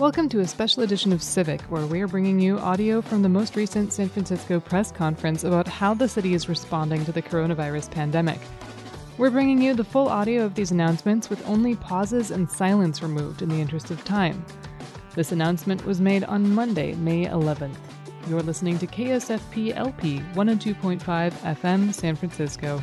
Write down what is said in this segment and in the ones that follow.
Welcome to a special edition of Civic, where we are bringing you audio from the most recent San Francisco press conference about how the city is responding to the coronavirus pandemic. We're bringing you the full audio of these announcements with only pauses and silence removed in the interest of time. This announcement was made on Monday, May 11th. You're listening to KSFP LP 102.5 FM San Francisco.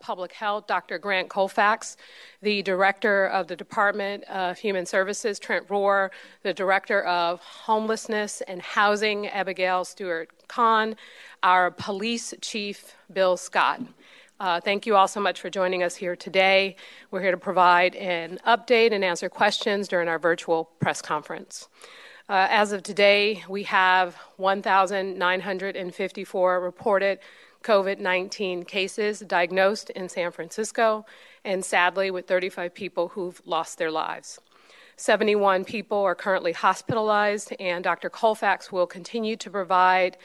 Public Health, Dr. Grant Colfax, the Director of the Department of Human Services, Trent Rohr, the Director of Homelessness and Housing, Abigail Stewart Kahn, our Police Chief, Bill Scott. Uh, thank you all so much for joining us here today. We're here to provide an update and answer questions during our virtual press conference. Uh, as of today, we have 1,954 reported COVID 19 cases diagnosed in San Francisco, and sadly, with 35 people who've lost their lives. 71 people are currently hospitalized, and Dr. Colfax will continue to provide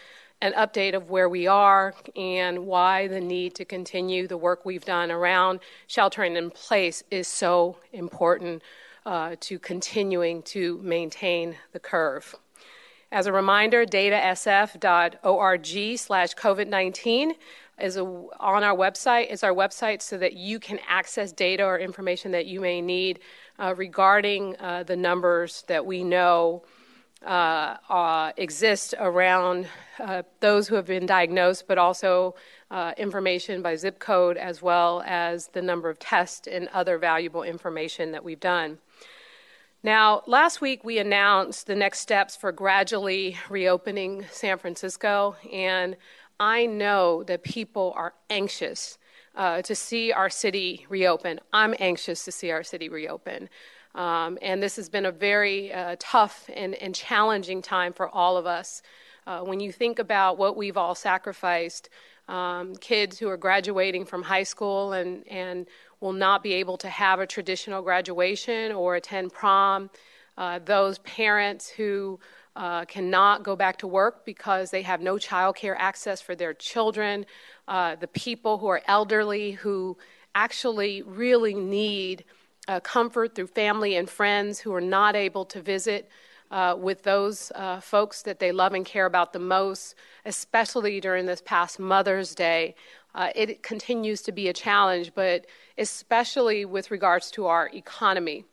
an update of where we are and why the need to continue the work we've done around sheltering in place is so important uh, to continuing to maintain the curve. As a reminder, datasf.org slash COVID 19 is a, on our website, is our website so that you can access data or information that you may need uh, regarding uh, the numbers that we know uh, uh exist around uh, those who have been diagnosed, but also uh, information by zip code as well as the number of tests and other valuable information that we've done. Now, last week we announced the next steps for gradually reopening San Francisco, and I know that people are anxious uh, to see our city reopen. I'm anxious to see our city reopen. Um, and this has been a very uh, tough and, and, challenging time for all of us. Uh, when you think about what we've all sacrificed, um, kids who are graduating from high school and, and will not be able to have a traditional graduation or attend prom. Uh, those parents who uh, cannot go back to work because they have no child care access for their children, uh, the people who are elderly who actually really need uh, comfort through family and friends who are not able to visit. Uh, with those uh, folks that they love and care about the most, especially during this past Mother's Day. Uh, it continues to be a challenge, but especially with regards to our economy.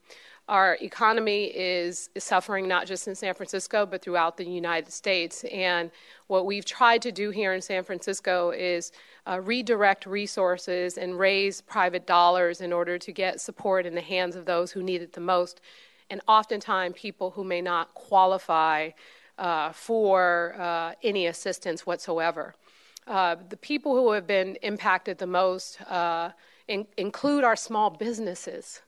Our economy is, suffering not just in San Francisco, but throughout the United States. And what we've tried to do here in San Francisco is uh, redirect resources and raise private dollars in order to get support in the hands of those who need it the most, and oftentimes people who may not qualify uh, for uh, any assistance whatsoever. Uh, the people who have been impacted the most uh, in, include our small businesses.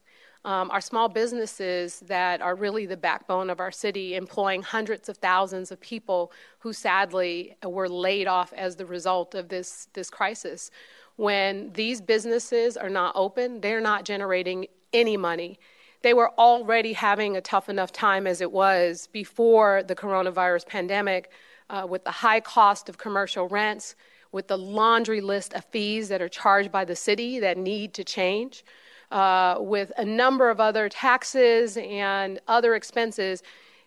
Um, our small businesses that are really the backbone of our city, employing hundreds of thousands of people who sadly were laid off as the result of this, this crisis. When these businesses are not open, they're not generating any money. They were already having a tough enough time as it was before the coronavirus pandemic uh, with the high cost of commercial rents, with the laundry list of fees that are charged by the city that need to change, uh, with a number of other taxes and other expenses,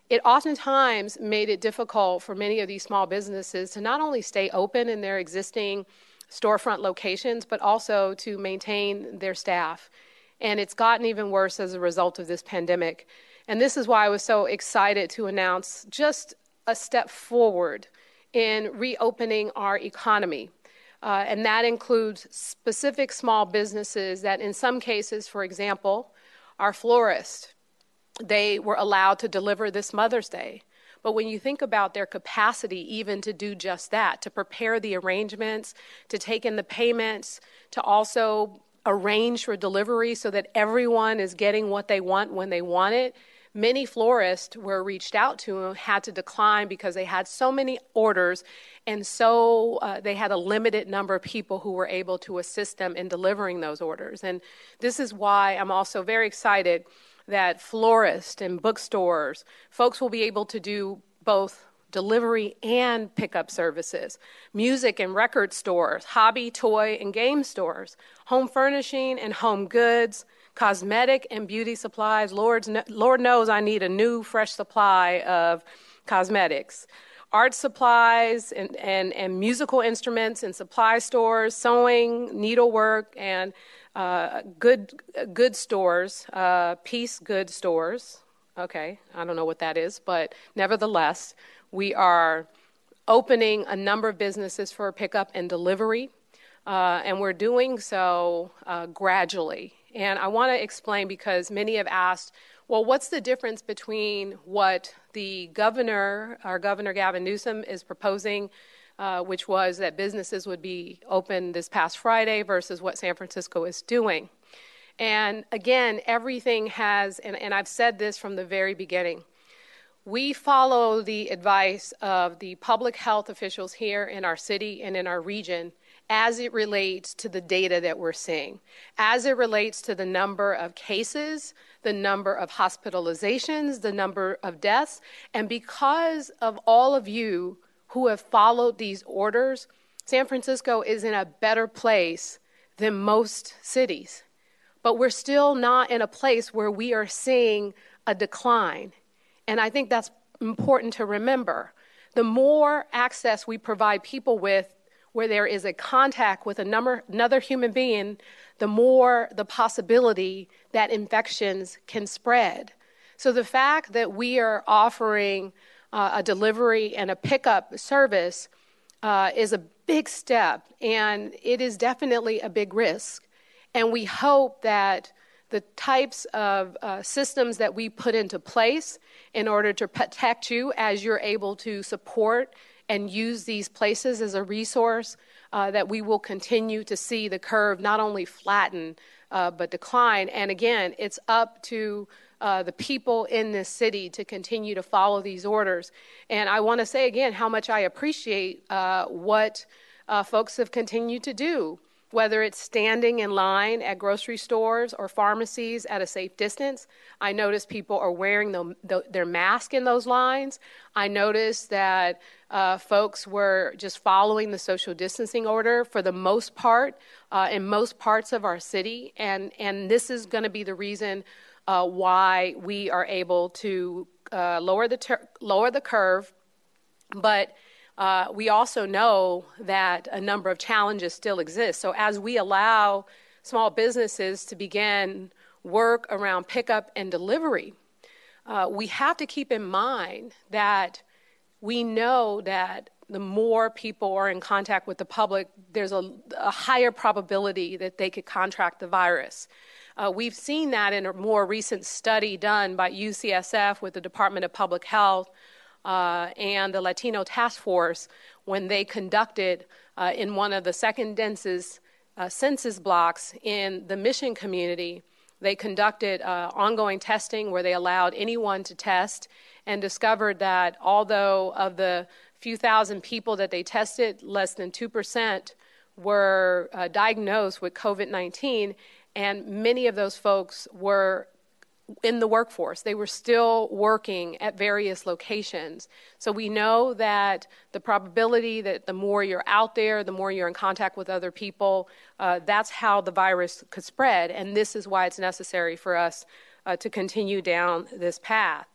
it oftentimes made it difficult for many of these small businesses to not only stay open in their existing storefront locations, but also to maintain their staff. And it's gotten even worse as a result of this pandemic. And this is why I was so excited to announce just a step forward in reopening our economy. Uh, and that includes specific small businesses that, in some cases, for example, are florists. They were allowed to deliver this Mother's Day. But when you think about their capacity even to do just that, to prepare the arrangements, to take in the payments, to also arrange for delivery so that everyone is getting what they want when they want it, Many florists were reached out to and had to decline because they had so many orders and so uh, they had a limited number of people who were able to assist them in delivering those orders. And this is why I'm also very excited that florists and bookstores, folks will be able to do both delivery and pickup services, music and record stores, hobby, toy, and game stores, home furnishing and home goods, cosmetic and beauty supplies. Lord's, Lord knows I need a new, fresh supply of cosmetics. Art supplies and, and, and musical instruments and supply stores, sewing, needlework, and uh, good, good stores, uh, piece good stores. Okay, I don't know what that is, but nevertheless, we are opening a number of businesses for pickup and delivery, uh, and we're doing so uh, gradually. And I want to explain because many have asked, well, what's the difference between what the governor, our Governor Gavin Newsom, is proposing, uh, which was that businesses would be open this past Friday, versus what San Francisco is doing? And again, everything has, and, and I've said this from the very beginning, we follow the advice of the public health officials here in our city and in our region as it relates to the data that we're seeing, as it relates to the number of cases, the number of hospitalizations, the number of deaths. And because of all of you who have followed these orders, San Francisco is in a better place than most cities. But we're still not in a place where we are seeing a decline. And I think that's important to remember. The more access we provide people with where there is a contact with number, another human being, the more the possibility that infections can spread. So the fact that we are offering uh, a delivery and a pickup service uh, is a big step, and it is definitely a big risk. And we hope that the types of uh, systems that we put into place in order to protect you as you're able to support and use these places as a resource, uh, that we will continue to see the curve not only flatten uh, but decline. And again, it's up to uh, the people in this city to continue to follow these orders. And I want to say again how much I appreciate uh, what uh, folks have continued to do whether it's standing in line at grocery stores or pharmacies at a safe distance. I notice people are wearing the, the, their mask in those lines. I notice that uh, folks were just following the social distancing order for the most part uh, in most parts of our city. And, and this is going to be the reason uh, why we are able to uh, lower, the ter- lower the curve. But uh, we also know that a number of challenges still exist. So, as we allow small businesses to begin work around pickup and delivery, uh, we have to keep in mind that we know that the more people are in contact with the public, there's a, a higher probability that they could contract the virus. Uh, we've seen that in a more recent study done by UCSF with the Department of Public Health uh, and the Latino Task Force when they conducted uh, in one of the second densest uh, census blocks in the mission community. They conducted uh, ongoing testing where they allowed anyone to test and discovered that although of the few thousand people that they tested, less than 2% were uh, diagnosed with COVID 19, and many of those folks were in the workforce. They were still working at various locations. So we know that the probability that the more you're out there, the more you're in contact with other people, uh, that's how the virus could spread. And this is why it's necessary for us uh, to continue down this path.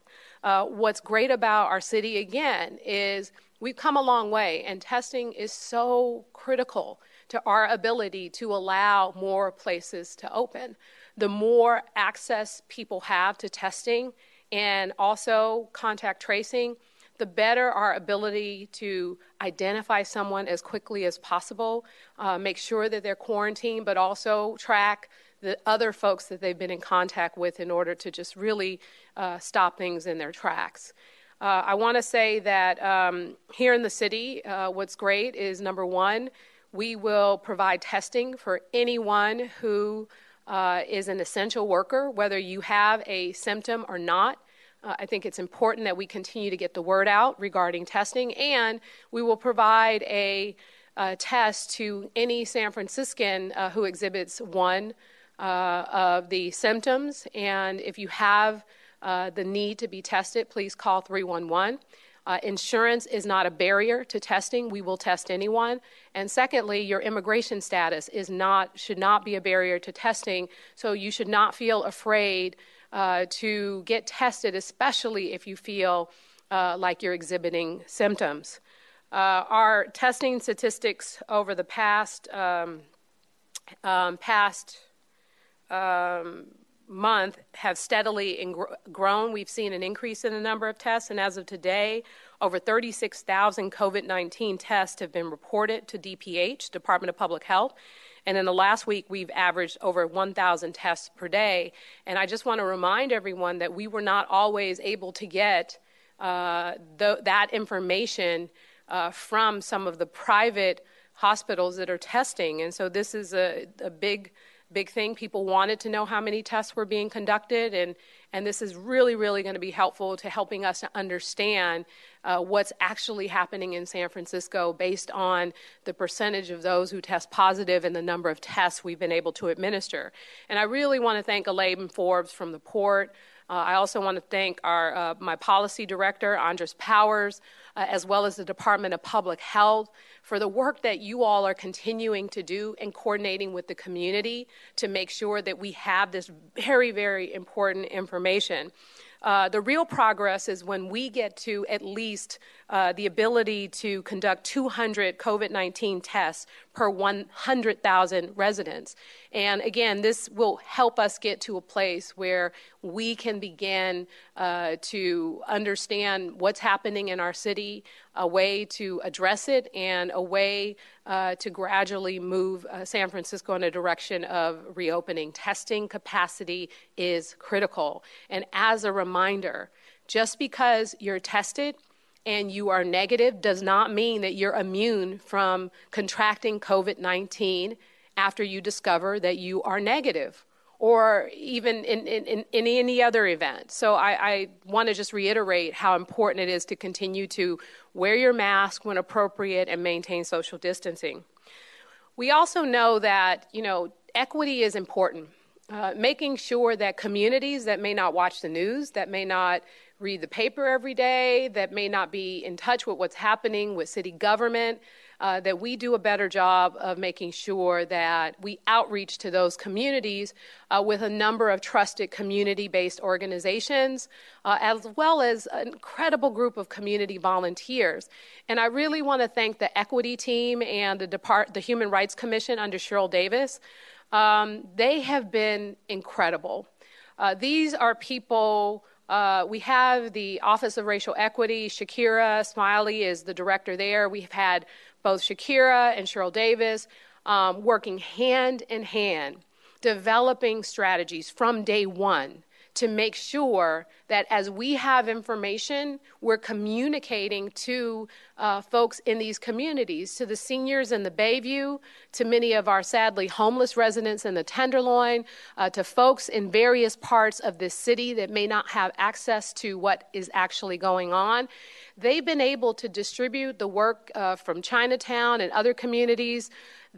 Uh, what's great about our city, again, is we've come a long way, and testing is so critical to our ability to allow more places to open the more access people have to testing and also contact tracing, the better our ability to identify someone as quickly as possible, uh, make sure that they're quarantined, but also track the other folks that they've been in contact with in order to just really uh, stop things in their tracks. Uh, I want to say that um, here in the city, uh, what's great is number one, we will provide testing for anyone who uh, is an essential worker, whether you have a symptom or not. Uh, I think it's important that we continue to get the word out regarding testing, and we will provide a, a test to any San Franciscan uh, who exhibits one uh, of the symptoms. And if you have uh, the need to be tested, please call 311. Uh, insurance is not a barrier to testing. We will test anyone. And secondly, your immigration status is not should not be a barrier to testing. So you should not feel afraid uh, to get tested, especially if you feel uh, like you're exhibiting symptoms. Uh, our testing statistics over the past um, um, past um, month have steadily grown. We've seen an increase in the number of tests, and as of today, over 36,000 COVID 19 tests have been reported to DPH, Department of Public Health. And in the last week, we've averaged over 1,000 tests per day. And I just want to remind everyone that we were not always able to get uh, th- that information uh, from some of the private hospitals that are testing. And so this is a, a big big thing. People wanted to know how many tests were being conducted, and, and this is really, really going to be helpful to helping us to understand uh, what's actually happening in San Francisco based on the percentage of those who test positive and the number of tests we've been able to administer. And I really want to thank Elaine Forbes from the port. Uh, I also want to thank our, uh, my policy director, Andres Powers, uh, as well as the Department of Public Health for the work that you all are continuing to do and coordinating with the community to make sure that we have this very, very important information. Uh, the real progress is when we get to at least uh, the ability to conduct 200 COVID 19 tests per 100,000 residents. And again, this will help us get to a place where we can begin uh, to understand what's happening in our city, a way to address it, and a way uh, to gradually move uh, San Francisco in a direction of reopening. Testing capacity is critical. And as a reminder, just because you're tested and you are negative does not mean that you're immune from contracting COVID 19 after you discover that you are negative or even in, in, in, in any other event. So I, I want to just reiterate how important it is to continue to wear your mask when appropriate and maintain social distancing. We also know that, you know, equity is important. Uh, making sure that communities that may not watch the news, that may not read the paper every day, that may not be in touch with what's happening with city government, uh, that we do a better job of making sure that we outreach to those communities uh, with a number of trusted community based organizations, uh, as well as an incredible group of community volunteers. And I really want to thank the equity team and the, Depart- the Human Rights Commission under Sheryl Davis. Um, they have been incredible. Uh, these are people uh, we have the Office of Racial Equity. Shakirah Simley is the director there. We've had both Shakirah and Sheryl Davis um, working hand in hand, developing strategies from day one to make sure that as we have information, we're communicating to uh, folks in these communities, to the seniors in the Bayview, to many of our sadly homeless residents in the Tenderloin, uh, to folks in various parts of this city that may not have access to what is actually going on. They've been able to distribute the work uh, from Chinatown and other communities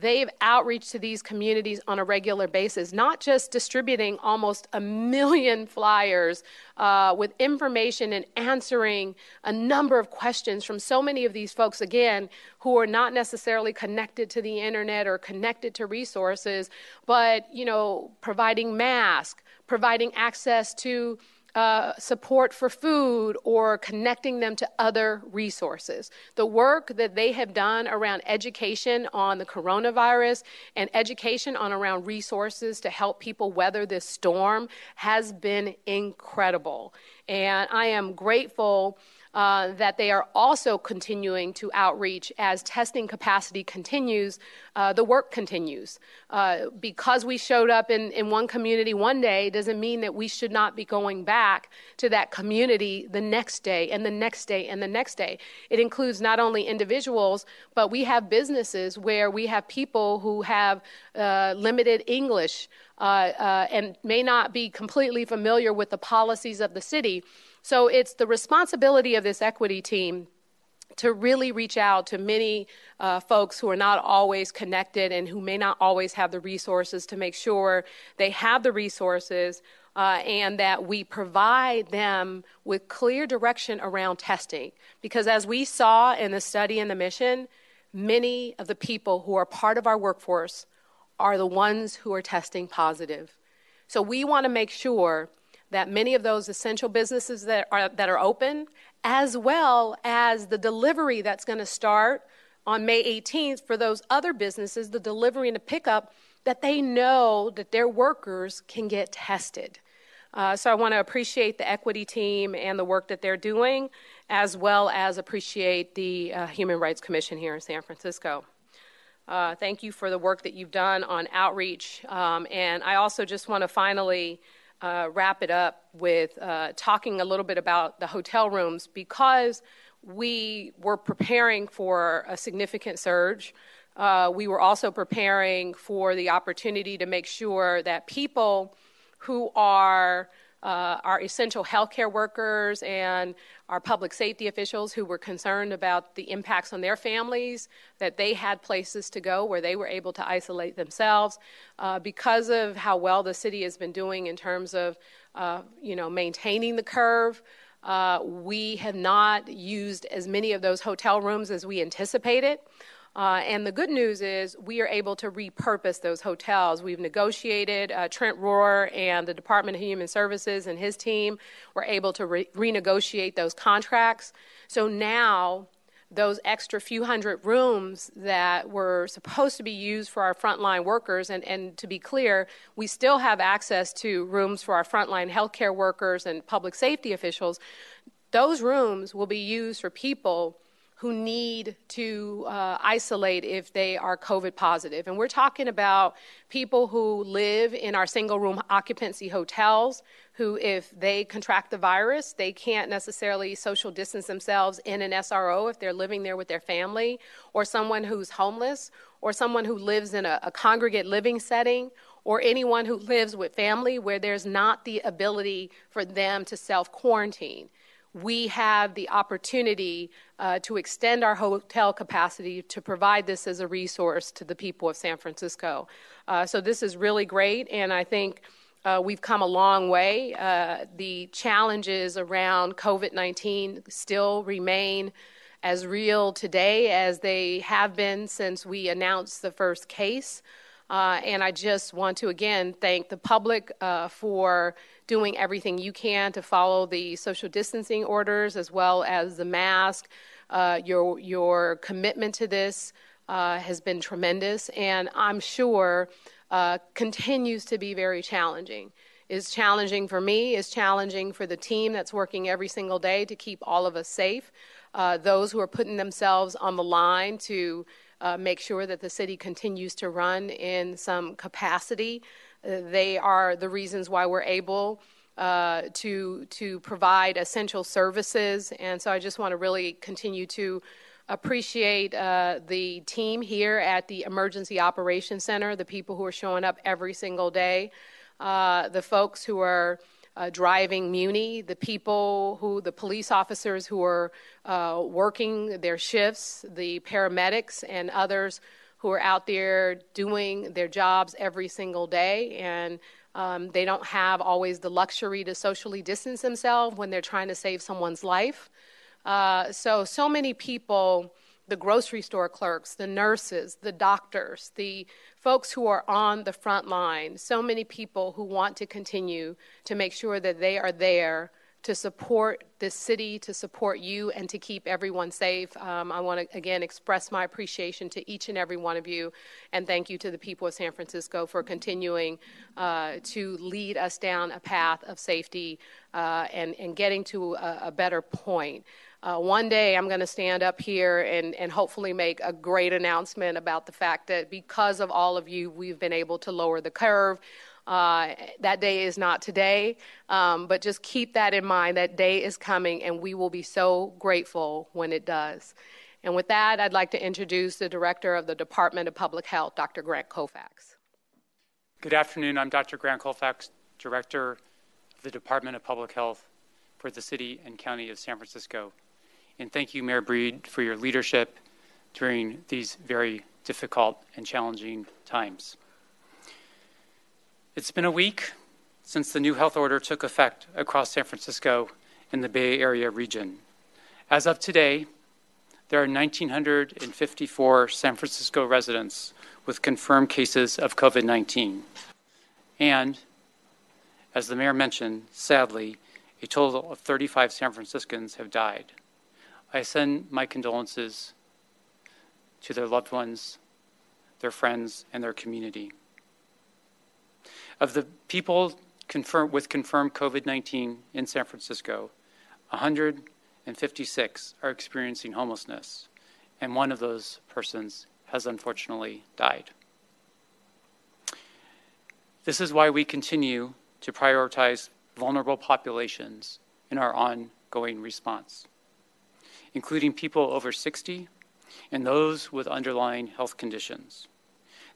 they've outreach to these communities on a regular basis, not just distributing almost a million flyers uh, with information and answering a number of questions from so many of these folks, again, who are not necessarily connected to the internet or connected to resources, but, you know, providing masks, providing access to uh, support for food or connecting them to other resources. The work that they have done around education on the coronavirus and education on around resources to help people weather this storm has been incredible. And I am grateful uh, that they are also continuing to outreach as testing capacity continues, uh, the work continues. Uh, because we showed up in, in one community one day doesn't mean that we should not be going back to that community the next day and the next day and the next day. It includes not only individuals, but we have businesses where we have people who have uh, limited English. Uh, uh, and may not be completely familiar with the policies of the city. So it's the responsibility of this equity team to really reach out to many uh, folks who are not always connected and who may not always have the resources to make sure they have the resources uh, and that we provide them with clear direction around testing. Because as we saw in the study and the mission, many of the people who are part of our workforce are the ones who are testing positive. So we want to make sure that many of those essential businesses that are, that are open, as well as the delivery that's going to start on May 18th for those other businesses, the delivery and the pickup, that they know that their workers can get tested. Uh, so I want to appreciate the equity team and the work that they're doing, as well as appreciate the uh, Human Rights Commission here in San Francisco. Uh, thank you for the work that you've done on outreach. Um, and I also just want to finally uh, wrap it up with uh, talking a little bit about the hotel rooms because we were preparing for a significant surge. Uh, we were also preparing for the opportunity to make sure that people who are uh, our essential healthcare workers and our public safety officials who were concerned about the impacts on their families, that they had places to go where they were able to isolate themselves. Uh, because of how well the city has been doing in terms of, uh, you know, maintaining the curve, uh, we have not used as many of those hotel rooms as we anticipated. Uh, and the good news is we are able to repurpose those hotels. We've negotiated, uh, Trent Rohr and the Department of Human Services and his team were able to re- renegotiate those contracts. So now, those extra few hundred rooms that were supposed to be used for our frontline workers, and, and to be clear, we still have access to rooms for our frontline healthcare workers and public safety officials. Those rooms will be used for people who need to uh, isolate if they are COVID positive. And we're talking about people who live in our single room occupancy hotels, who, if they contract the virus, they can't necessarily social distance themselves in an SRO if they're living there with their family, or someone who's homeless, or someone who lives in a, a congregate living setting, or anyone who lives with family where there's not the ability for them to self quarantine we have the opportunity uh, to extend our hotel capacity to provide this as a resource to the people of San Francisco. Uh, so this is really great, and I think. Uh, we've come a long way. Uh, the challenges around COVID 19 still remain as real today as they have been since we announced the first case. Uh, and I just want to again thank the public uh, for doing everything you can to follow the social distancing orders as well as the mask. Uh, your your commitment to this uh, has been tremendous, and I'm sure uh, continues to be very challenging. Is challenging for me. Is challenging for the team that's working every single day to keep all of us safe. Uh, those who are putting themselves on the line to uh, make sure that the city continues to run in some capacity. They are the reasons why we're able uh, to to provide essential services. And so I just want to really continue to appreciate uh, the team here at the Emergency Operations Center, the people who are showing up every single day, uh, the folks who are uh, driving Muni, the people who, the police officers who are uh, working their shifts, the paramedics and others who are out there doing their jobs every single day. And um, they don't have always the luxury to socially distance themselves when they're trying to save someone's life. Uh, so, so many people, the grocery store clerks, the nurses, the doctors, the folks who are on the front line, so many people who want to continue to make sure that they are there to support this city, to support you, and to keep everyone safe. Um, I want to again express my appreciation to each and every one of you, and thank you to the people of San Francisco for continuing uh, to lead us down a path of safety uh, and, and getting to a, a better point. Uh, one day I'm going to stand up here and, and hopefully make a great announcement about the fact that because of all of you, we've been able to lower the curve. Uh, that day is not today, um, but just keep that in mind. That day is coming, and we will be so grateful when it does. And with that, I'd like to introduce the Director of the Department of Public Health, Dr. Grant Colfax. Good afternoon. I'm Dr. Grant Colfax, Director of the Department of Public Health for the City and County of San Francisco. And thank you, Mayor Breed, for your leadership during these very difficult and challenging times. It's been a week since the new health order took effect across San Francisco and the Bay Area region. As of today, there are 1,954 San Francisco residents with confirmed cases of COVID 19. And, as the mayor mentioned, sadly, a total of 35 San Franciscans have died. I send my condolences to their loved ones, their friends, and their community. Of the people with confirmed COVID 19 in San Francisco, 156 are experiencing homelessness, and one of those persons has unfortunately died. This is why we continue to prioritize vulnerable populations in our ongoing response, including people over 60 and those with underlying health conditions.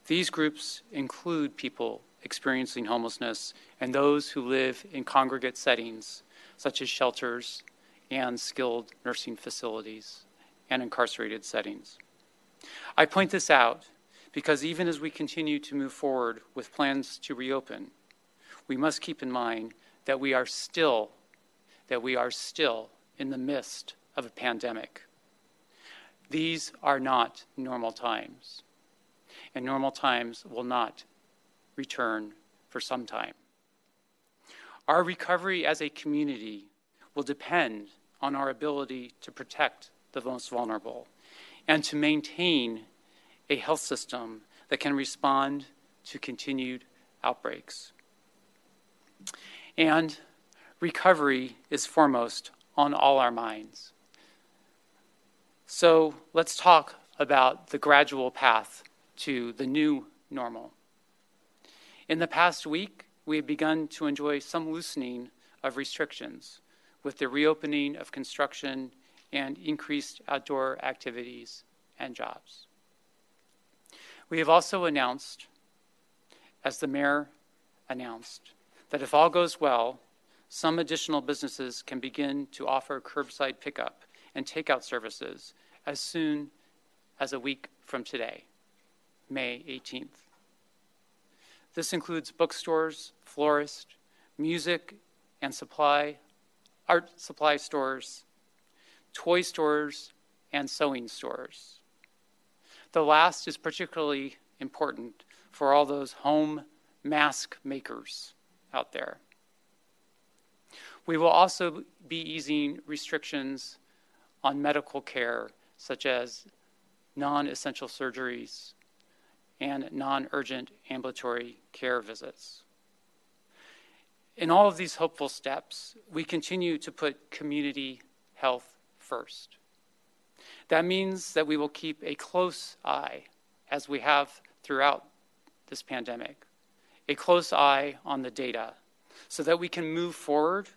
These groups include people experiencing homelessness and those who live in congregate settings, such as shelters and skilled nursing facilities and incarcerated settings. I point this out because even as we continue to move forward with plans to reopen, we must keep in mind that we are still that we are still in the midst of a pandemic. These are not normal times, and normal times will not return for some time. Our recovery as a community will depend on our ability to protect the most vulnerable and to maintain a health system that can respond to continued outbreaks. And recovery is foremost on all our minds. So let's talk about the gradual path to the new normal. In the past week, we have begun to enjoy some loosening of restrictions with the reopening of construction and increased outdoor activities and jobs. We have also announced, as the mayor announced, that if all goes well, some additional businesses can begin to offer curbside pickup and takeout services as soon as a week from today, May 18th. This includes bookstores, florists, music and supply, art supply stores, toy stores, and sewing stores. The last is particularly important for all those home mask makers out there. We will also be easing restrictions on medical care, such as non essential surgeries and non urgent ambulatory care visits. In all of these hopeful steps, we continue to put community health first. That means that we will keep a close eye, as we have throughout this pandemic, a close eye on the data so that we can move forward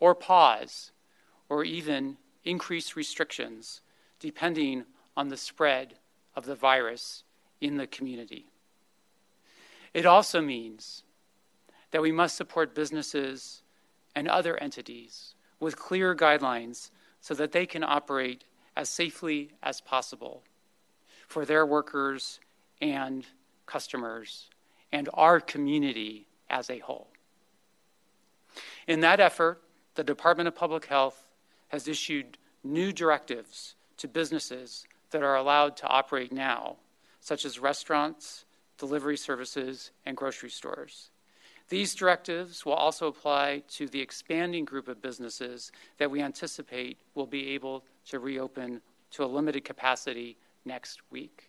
or pause or even increase restrictions depending on the spread of the virus in the community. It also means that we must support businesses and other entities with clear guidelines so that they can operate as safely as possible for their workers and customers and our community as a whole. In that effort, the Department of Public Health has issued new directives to businesses that are allowed to operate now such as restaurants, delivery services, and grocery stores. These directives will also apply to the expanding group of businesses that we anticipate will be able to reopen to a limited capacity next week.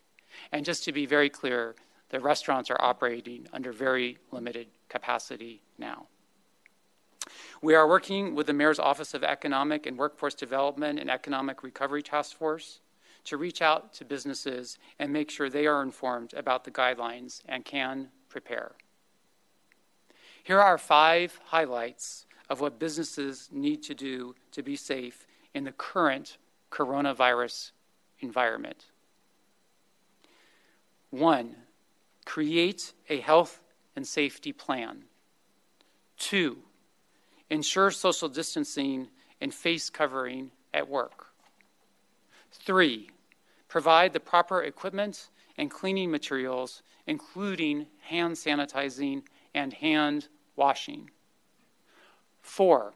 And just to be very clear, the restaurants are operating under very limited capacity now. We are working with the Mayor's Office of Economic and Workforce Development and Economic Recovery Task Force to reach out to businesses and make sure they are informed about the guidelines and can prepare. Here are five highlights of what businesses need to do to be safe in the current coronavirus environment. One, create a health and safety plan. Two, ensure social distancing and face covering at work. Three, provide the proper equipment and cleaning materials, including hand sanitizing and hand washing. Four,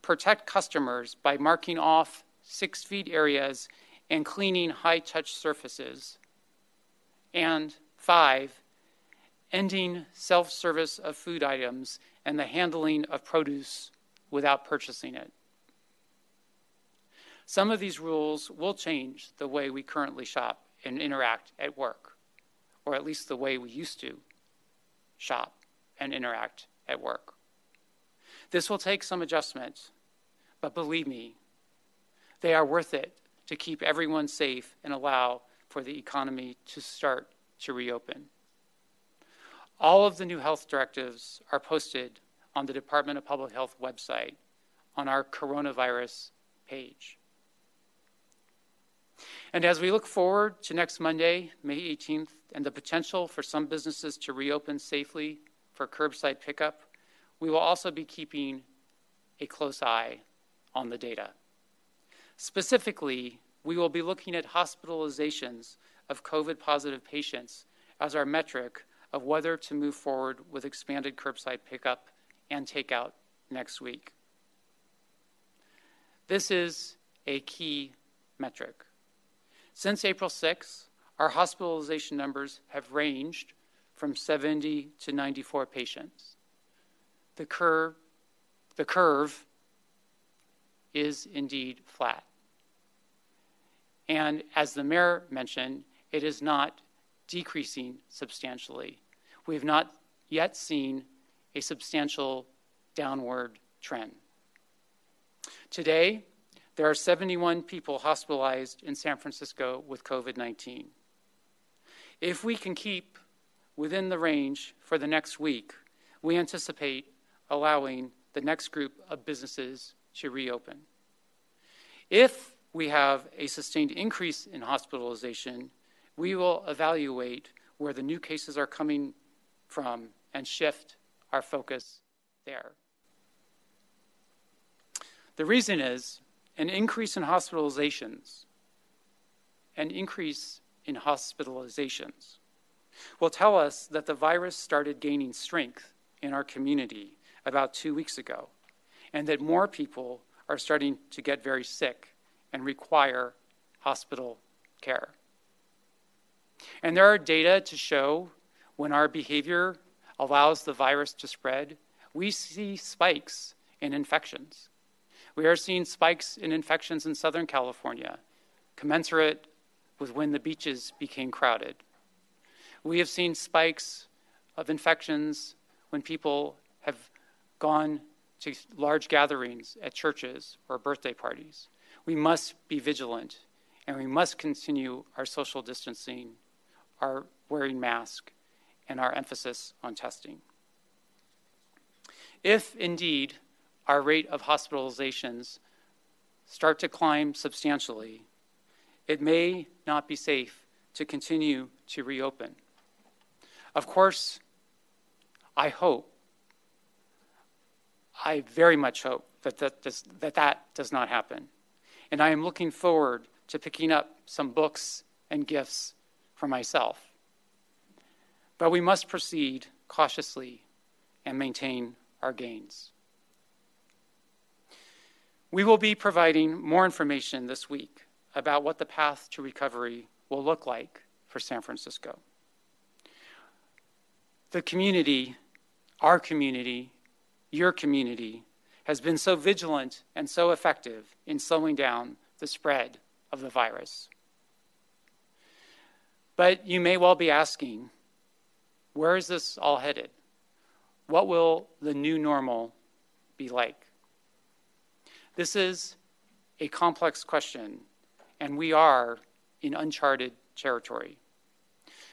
protect customers by marking off six feet areas and cleaning high touch surfaces. And five, ending self service of food items and the handling of produce without purchasing it. Some of these rules will change the way we currently shop and interact at work, or at least the way we used to shop and interact at work. This will take some adjustment, but believe me, they are worth it to keep everyone safe and allow for the economy to start to reopen. All of the new health directives are posted on the Department of Public Health website on our coronavirus page. And as we look forward to next Monday, May 18th, and the potential for some businesses to reopen safely for curbside pickup, we will also be keeping a close eye on the data. Specifically, we will be looking at hospitalizations of COVID positive patients as our metric of whether to move forward with expanded curbside pickup and takeout next week. This is a key metric. Since April 6, our hospitalization numbers have ranged from 70 to 94 patients. The curve, the curve is indeed flat. And as the mayor mentioned, it is not decreasing substantially. We have not yet seen a substantial downward trend. Today, there are 71 people hospitalized in San Francisco with COVID 19. If we can keep within the range for the next week, we anticipate allowing the next group of businesses to reopen. If we have a sustained increase in hospitalization, we will evaluate where the new cases are coming from and shift our focus there. The reason is an increase in hospitalizations, an increase in hospitalizations will tell us that the virus started gaining strength in our community about two weeks ago, and that more people are starting to get very sick and require hospital care. And there are data to show when our behavior allows the virus to spread, we see spikes in infections. We are seeing spikes in infections in Southern California, commensurate with when the beaches became crowded. We have seen spikes of infections when people have gone to large gatherings at churches or birthday parties. We must be vigilant and we must continue our social distancing, our wearing masks, and our emphasis on testing. If indeed our rate of hospitalizations start to climb substantially, it may not be safe to continue to reopen. Of course, I hope, I very much hope that that does, that, that does not happen. And I am looking forward to picking up some books and gifts for myself. But we must proceed cautiously and maintain our gains. We will be providing more information this week about what the path to recovery will look like for San Francisco. The community, our community, your community, has been so vigilant and so effective in slowing down the spread of the virus. But you may well be asking, where is this all headed? What will the new normal be like? This is a complex question, and we are in uncharted territory.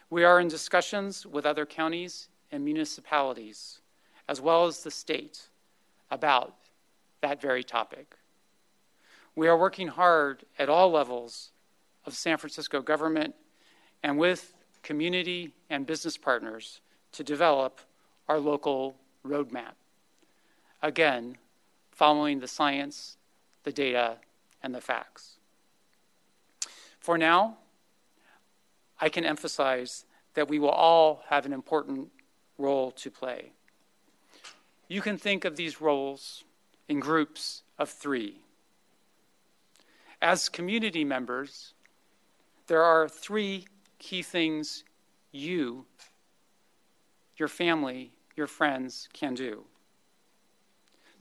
We are in discussions with other counties and municipalities, as well as the state, about that very topic. We are working hard at all levels of San Francisco government and with community and business partners to develop our local roadmap. Again, following the science, the data, and the facts. For now, I can emphasize that we will all have an important role to play. You can think of these roles in groups of three. As community members, there are three key things you, your family, your friends can do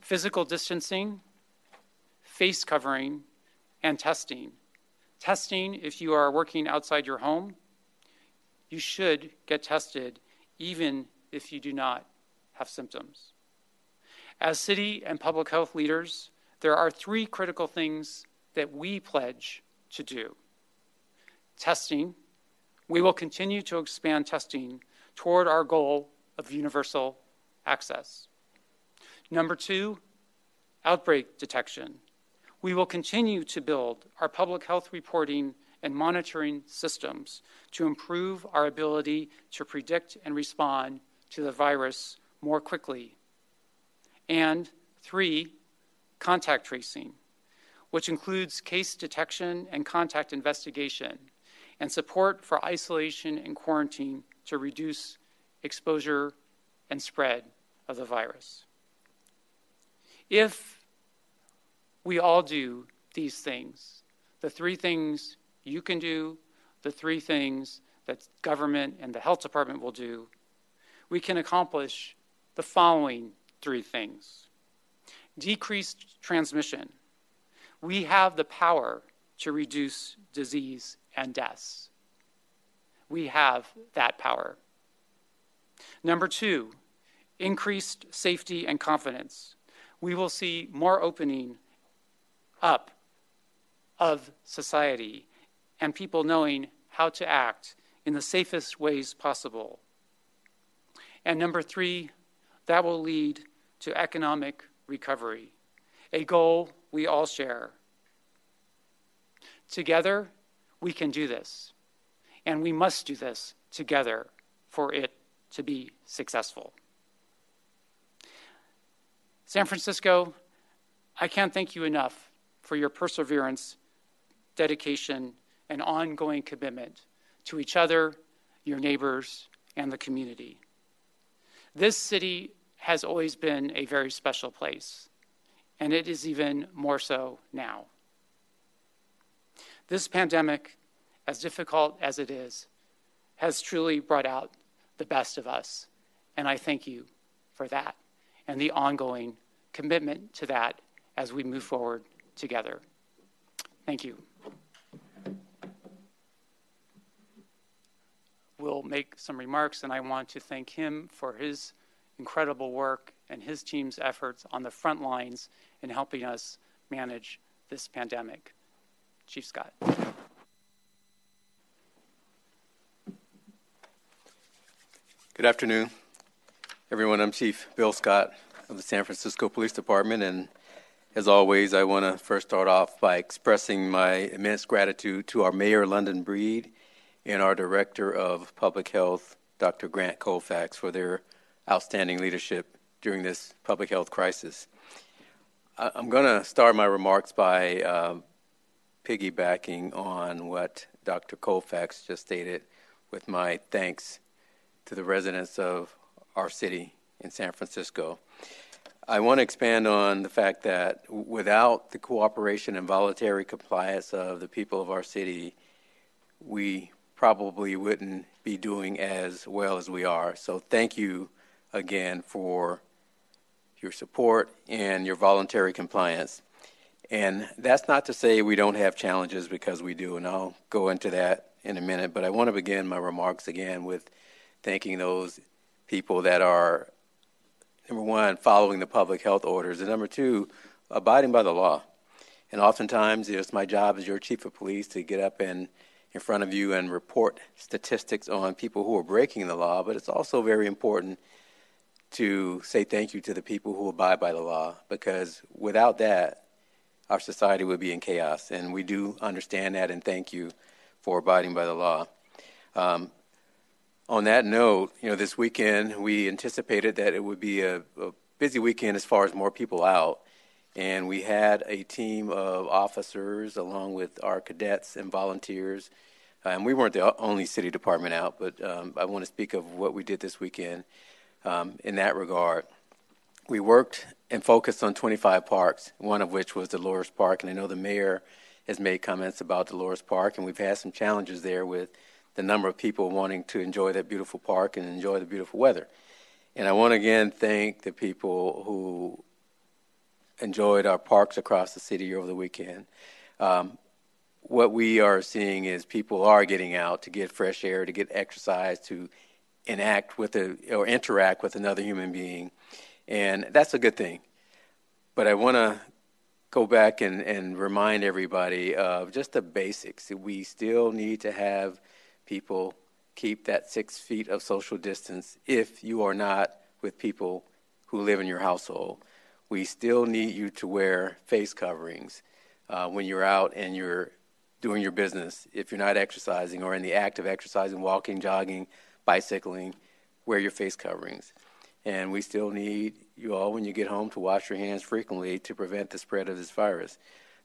physical distancing, face covering, and testing. Testing, if you are working outside your home, you should get tested even if you do not have symptoms. As city and public health leaders, there are three critical things that we pledge to do. Testing, we will continue to expand testing toward our goal of universal access. Number two, outbreak detection. We will continue to build our public health reporting and monitoring systems to improve our ability to predict and respond to the virus more quickly. And three, contact tracing, which includes case detection and contact investigation, and support for isolation and quarantine to reduce exposure and spread of the virus. If we all do these things, the three things you can do, the three things that government and the health department will do, we can accomplish the following three things decreased transmission. We have the power to reduce disease and deaths. We have that power. Number two, increased safety and confidence. We will see more opening up of society and people knowing how to act in the safest ways possible. And number three, that will lead to economic recovery, a goal we all share. Together, we can do this, and we must do this together for it to be successful. San Francisco, I can't thank you enough for your perseverance, dedication, and ongoing commitment to each other, your neighbors, and the community. This city has always been a very special place, and it is even more so now. This pandemic, as difficult as it is, has truly brought out the best of us, and I thank you for that and the ongoing commitment to that as we move forward together. Thank you. will make some remarks, and I want to thank him for his incredible work and his team's efforts on the front lines in helping us manage this pandemic. Chief Scott. Good afternoon, everyone. I'm Chief Bill Scott of the San Francisco Police Department, and as always, I want to first start off by expressing my immense gratitude to our Mayor, London Breed, and our Director of Public Health, Dr. Grant Colfax, for their outstanding leadership during this public health crisis. I'm going to start my remarks by uh, piggybacking on what Dr. Colfax just stated with my thanks to the residents of our city in San Francisco. I want to expand on the fact that without the cooperation and voluntary compliance of the people of our city, we probably wouldn't be doing as well as we are. So thank you again for your support and your voluntary compliance. And that's not to say we don't have challenges because we do, and I'll go into that in a minute. But I want to begin my remarks again with thanking those people that are, number one, following the public health orders, and number two, abiding by the law. And oftentimes, it's my job as your chief of police to get up and in front of you and report statistics on people who are breaking the law, but it's also very important to say thank you to the people who abide by the law because without that, our society would be in chaos. And we do understand that and thank you for abiding by the law. Um, on that note, you know, this weekend we anticipated that it would be a, a busy weekend as far as more people out. And we had a team of officers along with our cadets and volunteers. Uh, and we weren't the only city department out, but um, I want to speak of what we did this weekend um, in that regard. We worked and focused on 25 parks, one of which was Dolores Park. And I know the mayor has made comments about Dolores Park, and we've had some challenges there with the number of people wanting to enjoy that beautiful park and enjoy the beautiful weather. And I want to again thank the people who enjoyed our parks across the city over the weekend. Um, what we are seeing is people are getting out to get fresh air, to get exercise, to enact with a, or interact with another human being, and that's a good thing. But I want to go back and, and remind everybody of just the basics. We still need to have people keep that six feet of social distance if you are not with people who live in your household. We still need you to wear face coverings uh, when you're out and you're doing your business. If you're not exercising or in the act of exercising, walking, jogging, bicycling, wear your face coverings. And we still need you all, when you get home, to wash your hands frequently to prevent the spread of this virus.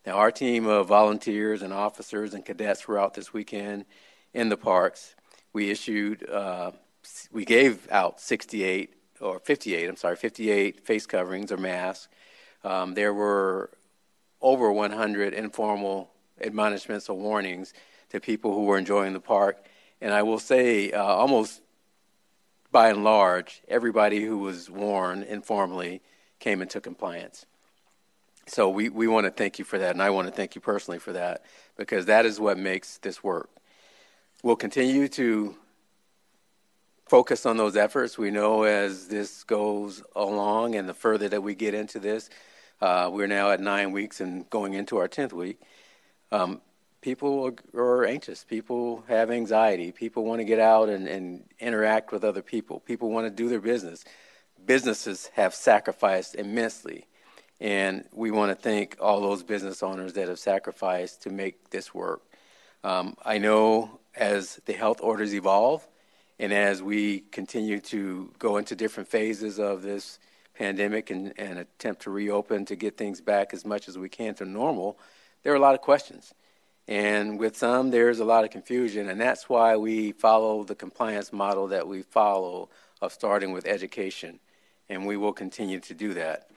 Now, our team of volunteers and officers and cadets were out this weekend in the parks. We issued, uh, we gave out 68 or 58, I'm sorry, 58 face coverings or masks. Um, there were over 100 informal admonishments or warnings to people who were enjoying the park. And I will say, uh, almost by and large, everybody who was warned informally came into compliance. So we, we want to thank you for that, and I want to thank you personally for that, because that is what makes this work. We'll continue to focus on those efforts. We know as this goes along and the further that we get into this, uh, we're now at nine weeks and going into our 10th week. Um, people are anxious. People have anxiety. People want to get out and, and interact with other people. People want to do their business. Businesses have sacrificed immensely. And we want to thank all those business owners that have sacrificed to make this work. Um, I know as the health orders evolve and as we continue to go into different phases of this pandemic and, and attempt to reopen to get things back as much as we can to normal, there are a lot of questions. And with some, there's a lot of confusion, and that's why we follow the compliance model that we follow of starting with education, and we will continue to do that.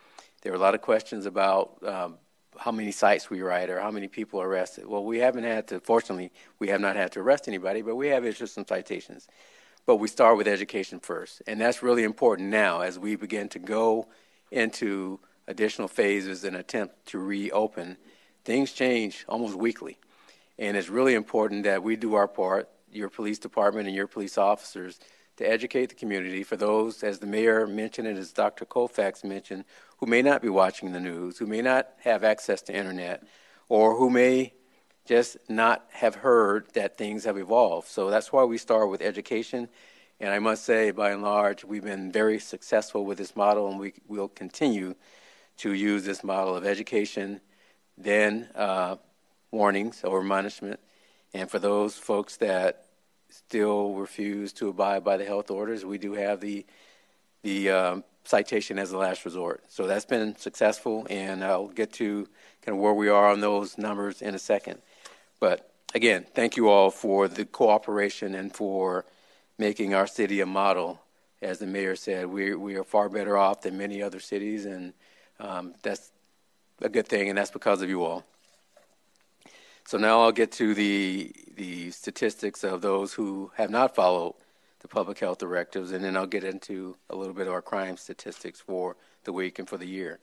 There are a lot of questions about um, how many cites we write or how many people are arrested. Well, we haven't had to, fortunately, we have not had to arrest anybody, but we have issued some citations. But we start with education first, and that's really important now as we begin to go into additional phases and attempt to reopen things change almost weekly. And it's really important that we do our part, your police department and your police officers, to educate the community for those, as the mayor mentioned and as Dr. Colfax mentioned, who may not be watching the news, who may not have access to internet, or who may just not have heard that things have evolved. So that's why we start with education. And I must say, by and large, we've been very successful with this model, and we will continue to use this model of education then uh, warnings or admonishment. And for those folks that still refuse to abide by the health orders, we do have the the um, citation as a last resort. So that's been successful, and I'll get to kind of where we are on those numbers in a second. But again, thank you all for the cooperation and for making our city a model. As the mayor said, we we are far better off than many other cities, and um, that's a good thing, and that's because of you all. So now I'll get to the the statistics of those who have not followed the public health directives, and then I'll get into a little bit of our crime statistics for the week and for the year.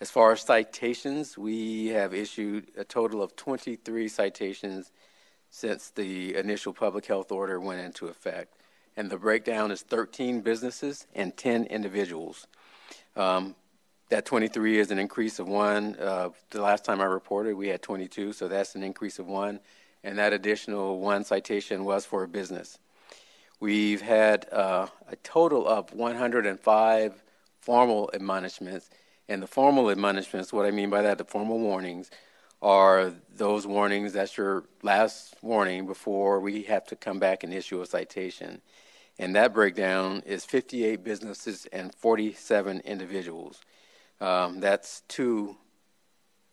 As far as citations, we have issued a total of 23 citations since the initial public health order went into effect. And the breakdown is 13 businesses and 10 individuals. Um, that 23 is an increase of one. Uh, the last time I reported, we had 22, so that's an increase of one. And that additional one citation was for a business. We've had uh, a total of 105 formal admonishments. And the formal admonishments, what I mean by that, the formal warnings, are those warnings, that's your last warning before we have to come back and issue a citation. And that breakdown is 58 businesses and 47 individuals. Um, that's two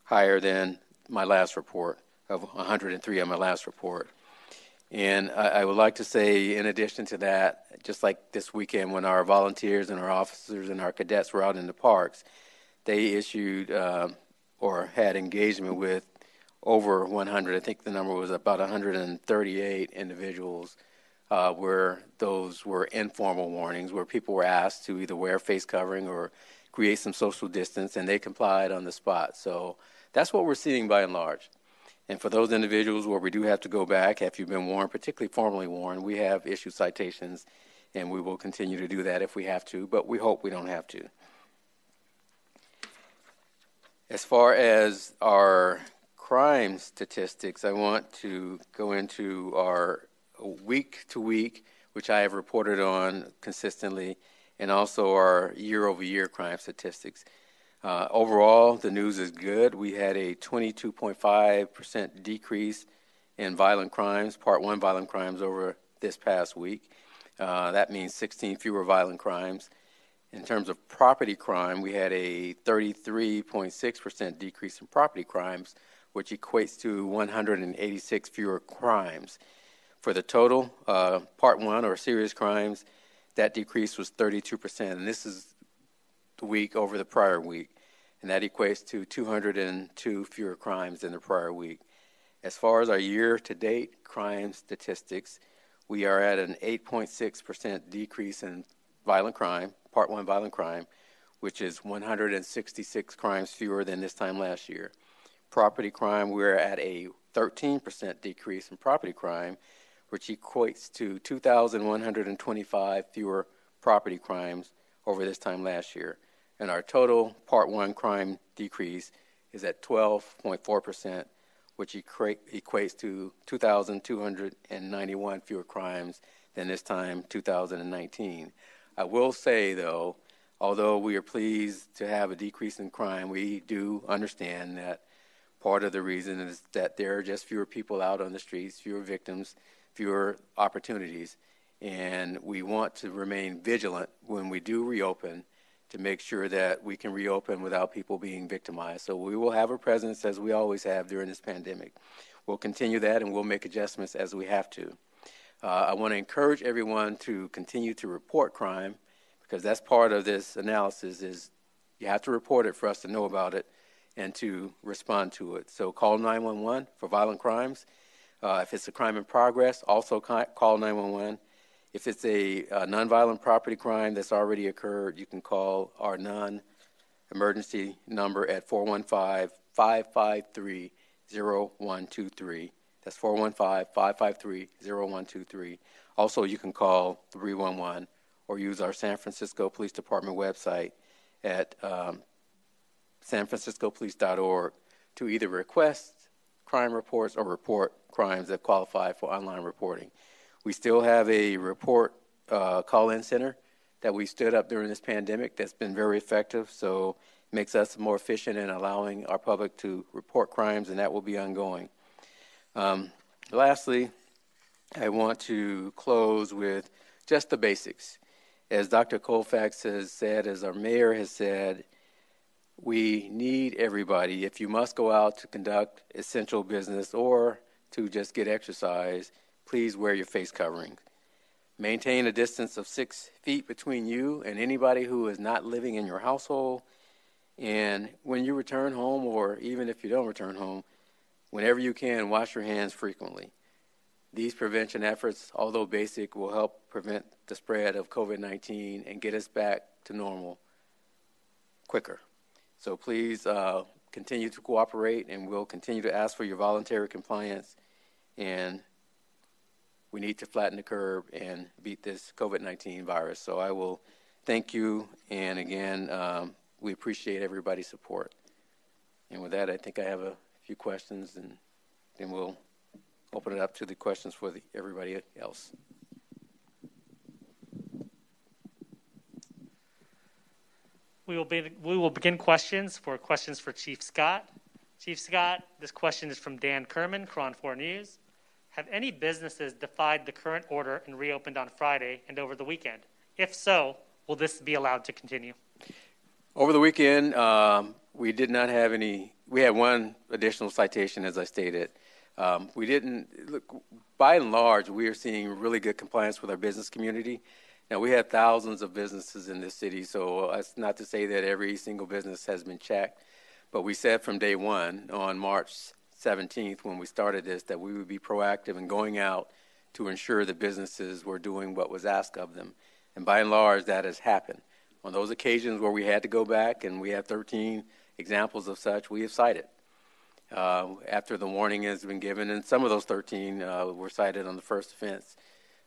higher than my last report of 103 on my last report. And I, I, would like to say, in addition to that, just like this weekend when our volunteers and our officers and our cadets were out in the parks, they issued uh, or had engagement with over 100. I think the number was about 138 individuals uh, where those were informal warnings, where people were asked to either wear face covering or create some social distance, and they complied on the spot. So that's what we're seeing by and large. And for those individuals where we do have to go back, if you've been warned, particularly formally warned, we have issued citations, and we will continue to do that if we have to, but we hope we don't have to. As far as our crime statistics, I want to go into our week to week, which I have reported on consistently, and also our year over year crime statistics. Uh, overall, the news is good. We had a 22.5% decrease in violent crimes, Part 1 violent crimes, over this past week. Uh, that means 16 fewer violent crimes. In terms of property crime, we had a 33.6% decrease in property crimes, which equates to 186 fewer crimes. For the total, uh, part one or serious crimes, that decrease was 32%. And this is the week over the prior week. And that equates to 202 fewer crimes than the prior week. As far as our year to date crime statistics, we are at an 8.6% decrease in violent crime, Part 1 violent crime, which is 166 crimes fewer than this time last year. Property crime, we're at a 13% decrease in property crime, which equates to 2,125 fewer property crimes over this time last year. And our total Part 1 crime decrease is at 12.4%, which equates to 2,291 fewer crimes than this time 2019. I will say, though, although we are pleased to have a decrease in crime, we do understand that part of the reason is that there are just fewer people out on the streets, fewer victims, fewer opportunities. And we want to remain vigilant when we do reopen to make sure that we can reopen without people being victimized. So we will have a presence as we always have during this pandemic. We'll continue that and we'll make adjustments as we have to. Uh, I want to encourage everyone to continue to report crime because that's part of this analysis is you have to report it for us to know about it and to respond to it. So call 911 for violent crimes. Uh, if it's a crime in progress, also call 911. If it's a, a nonviolent property crime that's already occurred, you can call our non emergency number at 415 553 0123. That's 415 553 0123. Also, you can call 311 or use our San Francisco Police Department website at um, sanfranciscopolice.org to either request crime reports or report crimes that qualify for online reporting. We still have a report uh, call in center that we stood up during this pandemic that's been very effective, so it makes us more efficient in allowing our public to report crimes, and that will be ongoing. Um, lastly, I want to close with just the basics. As Dr. Colfax has said, as our mayor has said, we need everybody. If you must go out to conduct essential business or to just get exercise, please wear your face covering. Maintain a distance of six feet between you and anybody who is not living in your household. And when you return home, or even if you don't return home, Whenever you can, wash your hands frequently. These prevention efforts, although basic, will help prevent the spread of COVID 19 and get us back to normal quicker. So please uh, continue to cooperate, and we'll continue to ask for your voluntary compliance. And we need to flatten the curve and beat this COVID 19 virus. So I will thank you, and again, um, we appreciate everybody's support. And with that, I think I have a few questions, and then we'll open it up to the questions for the, everybody else. We will, be, we will begin questions for questions for Chief Scott. Chief Scott, this question is from Dan Kerman, KRON 4 News. Have any businesses defied the current order and reopened on Friday and over the weekend? If so, will this be allowed to continue? Over the weekend, um, we did not have any we had one additional citation, as I stated. Um, we didn't look. By and large, we are seeing really good compliance with our business community. Now, we have thousands of businesses in this city, so that's not to say that every single business has been checked. But we said from day one on March 17th, when we started this, that we would be proactive in going out to ensure that businesses were doing what was asked of them. And by and large, that has happened. On those occasions where we had to go back, and we have 13 examples of such, we have cited. Uh, after the warning has been given, and some of those 13 uh, were cited on the first offense.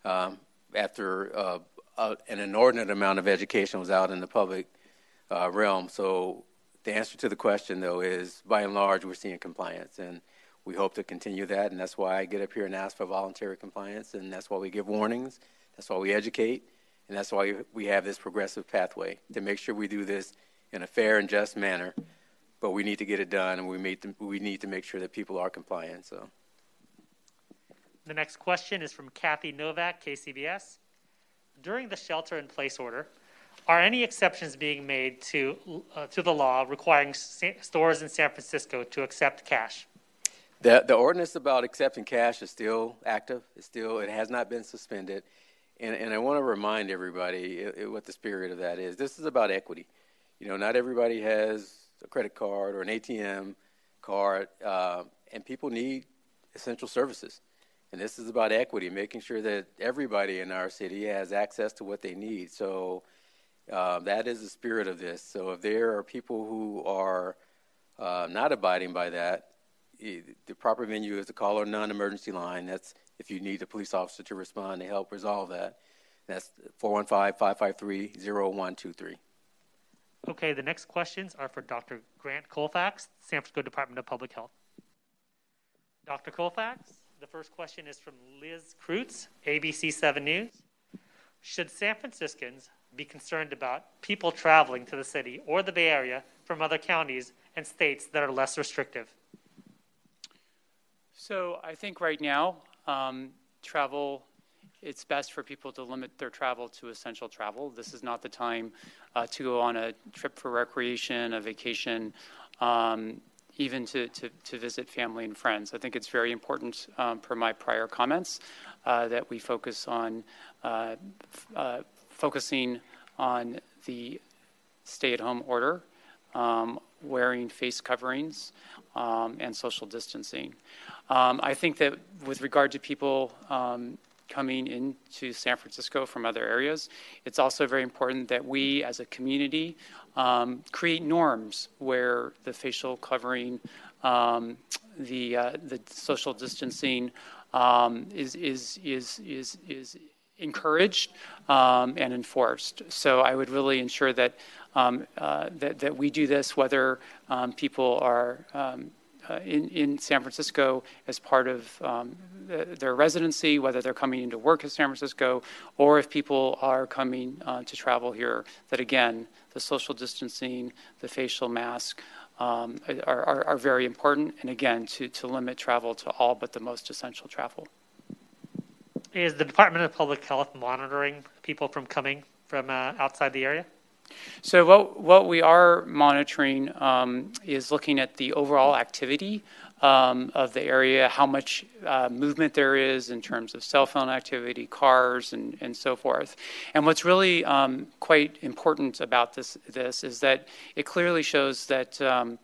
Um, after uh, uh, an inordinate amount of education was out in the public uh, realm. So the answer to the question, though, is by and large, we're seeing compliance, and we hope to continue that. And that's why I get up here and ask for voluntary compliance, and that's why we give warnings. That's why we educate, and that's why we have this progressive pathway to make sure we do this in a fair and just manner. But we need to get it done, and we, we need to make sure that people are compliant. So. The next question is from Kathy Novak, KCBS during the shelter in place order, are any exceptions being made to, uh, to the law requiring stores in San Francisco to accept cash? The, the ordinance about accepting cash is still active. It's still, it has not been suspended. And, and I want to remind everybody it, it, what the spirit of that is. This is about equity. You know, not everybody has a credit card or an ATM card, uh, and people need essential services. And this is about equity, making sure that everybody in our city has access to what they need. So uh, that is the spirit of this. So if there are people who are uh, not abiding by that, the proper venue is to call our non-emergency line. That's if you need a police officer to respond to help resolve that. That's 415-553-0123. Okay, the next questions are for Dr. Grant Colfax, San Francisco Department of Public Health. Dr. Colfax? The first question is from Liz Kreutz, ABC 7 News. Should San Franciscans be concerned about people traveling to the city or the Bay Area from other counties and states that are less restrictive? So I think right now, um, travel, it's best for people to limit their travel to essential travel. This is not the time uh, to go on a trip for recreation, a vacation. Um, even to, to, to, visit family and friends. I think it's very important, um, per my prior comments, uh, that we focus on uh, uh, focusing on the stay-at-home order, um, wearing face coverings, um, and social distancing. Um, I think that with regard to people um, coming into San Francisco from other areas, it's also very important that we as a community um, create norms where the facial covering, um, the uh, the social distancing um, is is is is is encouraged um, and enforced. So I would really ensure that um, uh, that that we do this whether um, people are uh, in, in San Francisco as part of um, the, their residency, whether they're coming into work in San Francisco, or if people are coming uh, to travel here, that again, the social distancing, the facial mask, um, are, are, are, very important, and again, to, to limit travel to all but the most essential travel. Is the Department of Public Health monitoring people from coming from uh, outside the area? So what what we are monitoring um, is looking at the overall activity um, of the area, how much uh, movement there is in terms of cell phone activity, cars, and, and so forth. And what's really um, quite important about this this is that it clearly shows that um,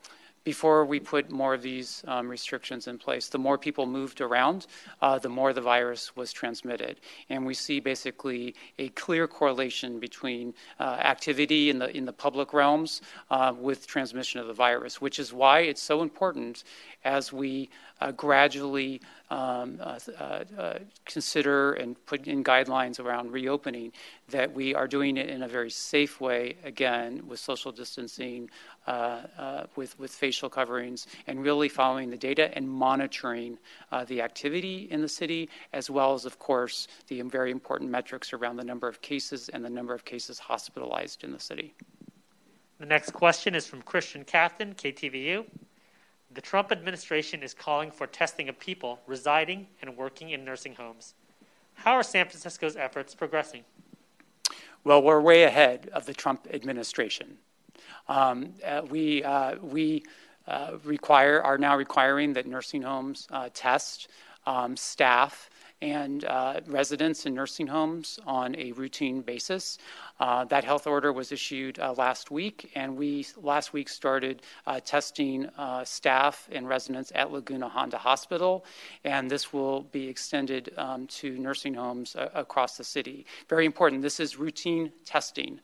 before we put more of these um, restrictions in place. The more people moved around, uh, the more the virus was transmitted. And we see basically a clear correlation between uh, activity in the, in the public realms uh, with transmission of the virus, which is why it's so important as we uh, gradually um, uh, uh, uh, consider and put in guidelines around reopening that we are doing it in a very safe way, again, with social distancing, uh, uh, with, with facial coverings, and really following the data and monitoring the activity in the city, as well as, of course, the very important metrics around the number of cases and the number of cases hospitalized in the city. The next question is from Christian Kafton, KTVU. The Trump administration is calling for testing of people residing and working in nursing homes. How are San Francisco's efforts progressing? Well, we're way ahead of the Trump administration. Um, uh, we uh, we uh, require are now requiring that nursing homes uh, test um, staff and uh, residents in nursing homes on a routine basis. Uh, that health order was issued uh, last week, and we last week started uh, testing uh, staff and residents at Laguna Honda Hospital, and this will be extended um, to nursing homes uh, across the city. Very important. This is routine testing,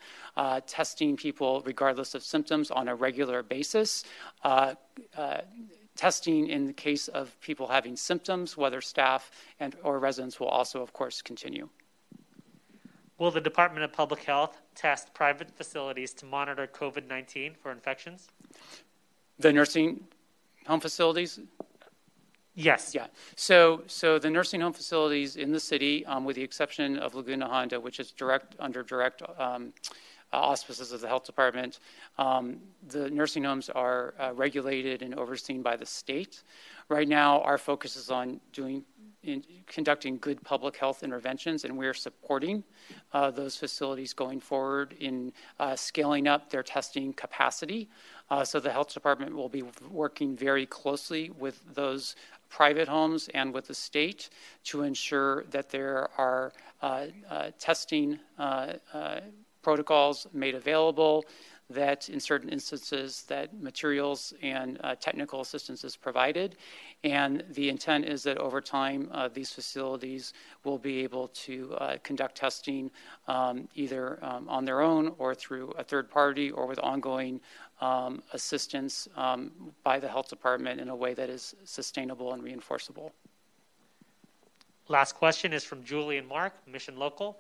testing people regardless of symptoms on a regular basis testing in the case of people having symptoms, whether staff and or residents will also, of course, continue. Will the Department of Public Health test private facilities to monitor COVID 19 for infections? The nursing home facilities? Yes. Yeah. So, so the nursing home facilities in the city, um, with the exception of Laguna Honda, which is direct under direct um, auspices of the health department. Um, the nursing homes are uh, regulated and overseen by the state. Right now, our focus is on doing in conducting good public health interventions, and we're supporting uh, those facilities going forward in uh, scaling up their testing capacity. Uh, so the health department will be working very closely with those private homes and with the state to ensure that there are uh, testing protocols made available, that in certain instances that materials and uh, technical assistance is provided. And the intent is that over time, uh, these facilities will be able to uh, conduct testing um, either um, on their own or through a third party or with ongoing um, assistance um, by the health department in a way that is sustainable and reinforceable. Last question is from Julian Mark, Mission Local.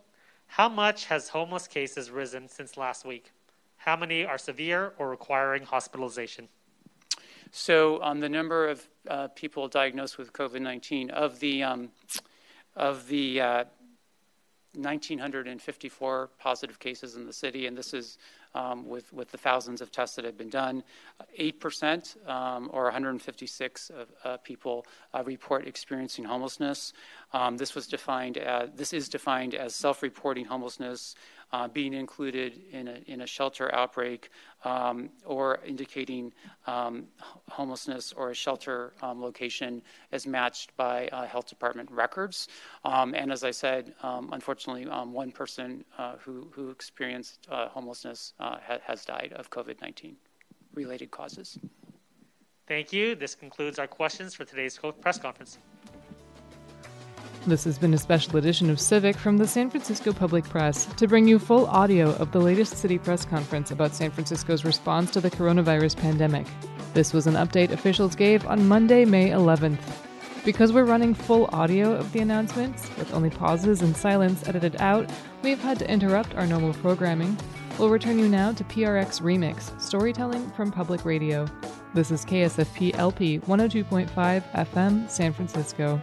How much has homeless cases risen since last week? How many are severe or requiring hospitalization? So, on the number of uh, people diagnosed with COVID 19, of the, um, of the uh, 1,954 positive cases in the city, and this is um, with, with the thousands of tests that have been done. 8% um, or 156 of uh, people uh, report experiencing homelessness. Um, this was defined as, this is defined as self-reporting homelessness uh, being included in a, in a shelter outbreak um, or indicating um, homelessness or a shelter um, location as matched by uh, health department records. Um, and as I said, um, unfortunately, um, one person uh, who, who experienced uh, homelessness uh, ha- has died of COVID 19 related causes. Thank you. This concludes our questions for today's press conference. This has been a special edition of Civic from the San Francisco Public Press to bring you full audio of the latest city press conference about San Francisco's response to the coronavirus pandemic. This was an update officials gave on Monday, May 11th. Because we're running full audio of the announcements, with only pauses and silence edited out, we've had to interrupt our normal programming. We'll return you now to PRX Remix, storytelling from public radio. This is KSFP LP 102.5 FM, San Francisco.